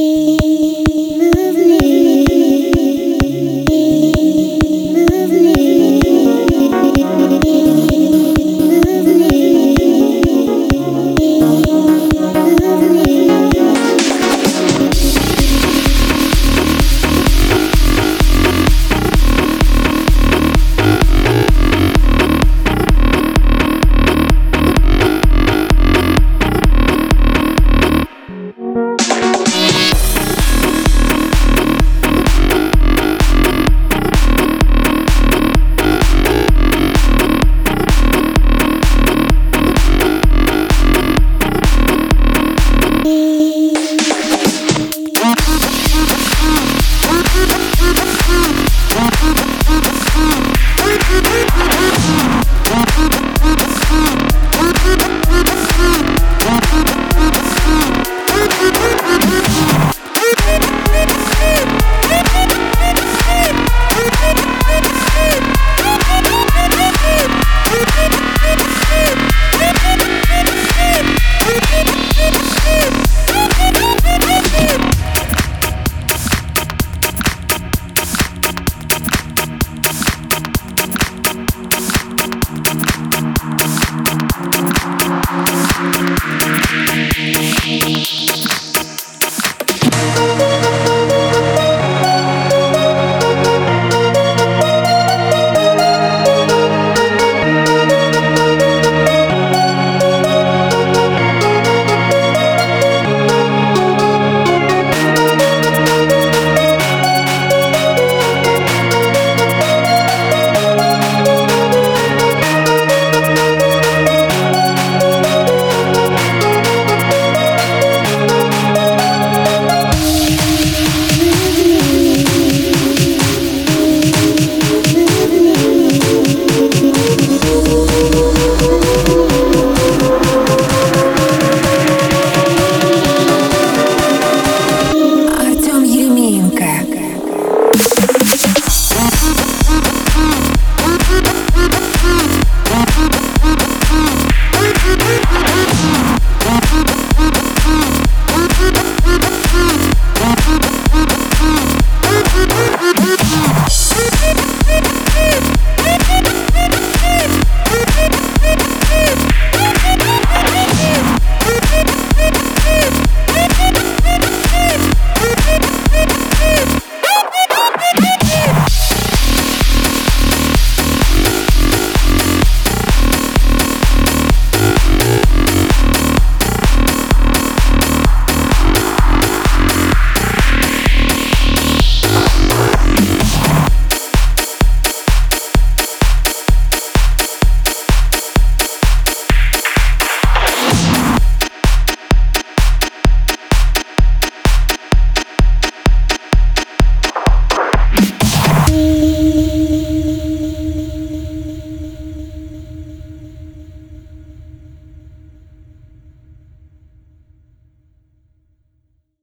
kasih.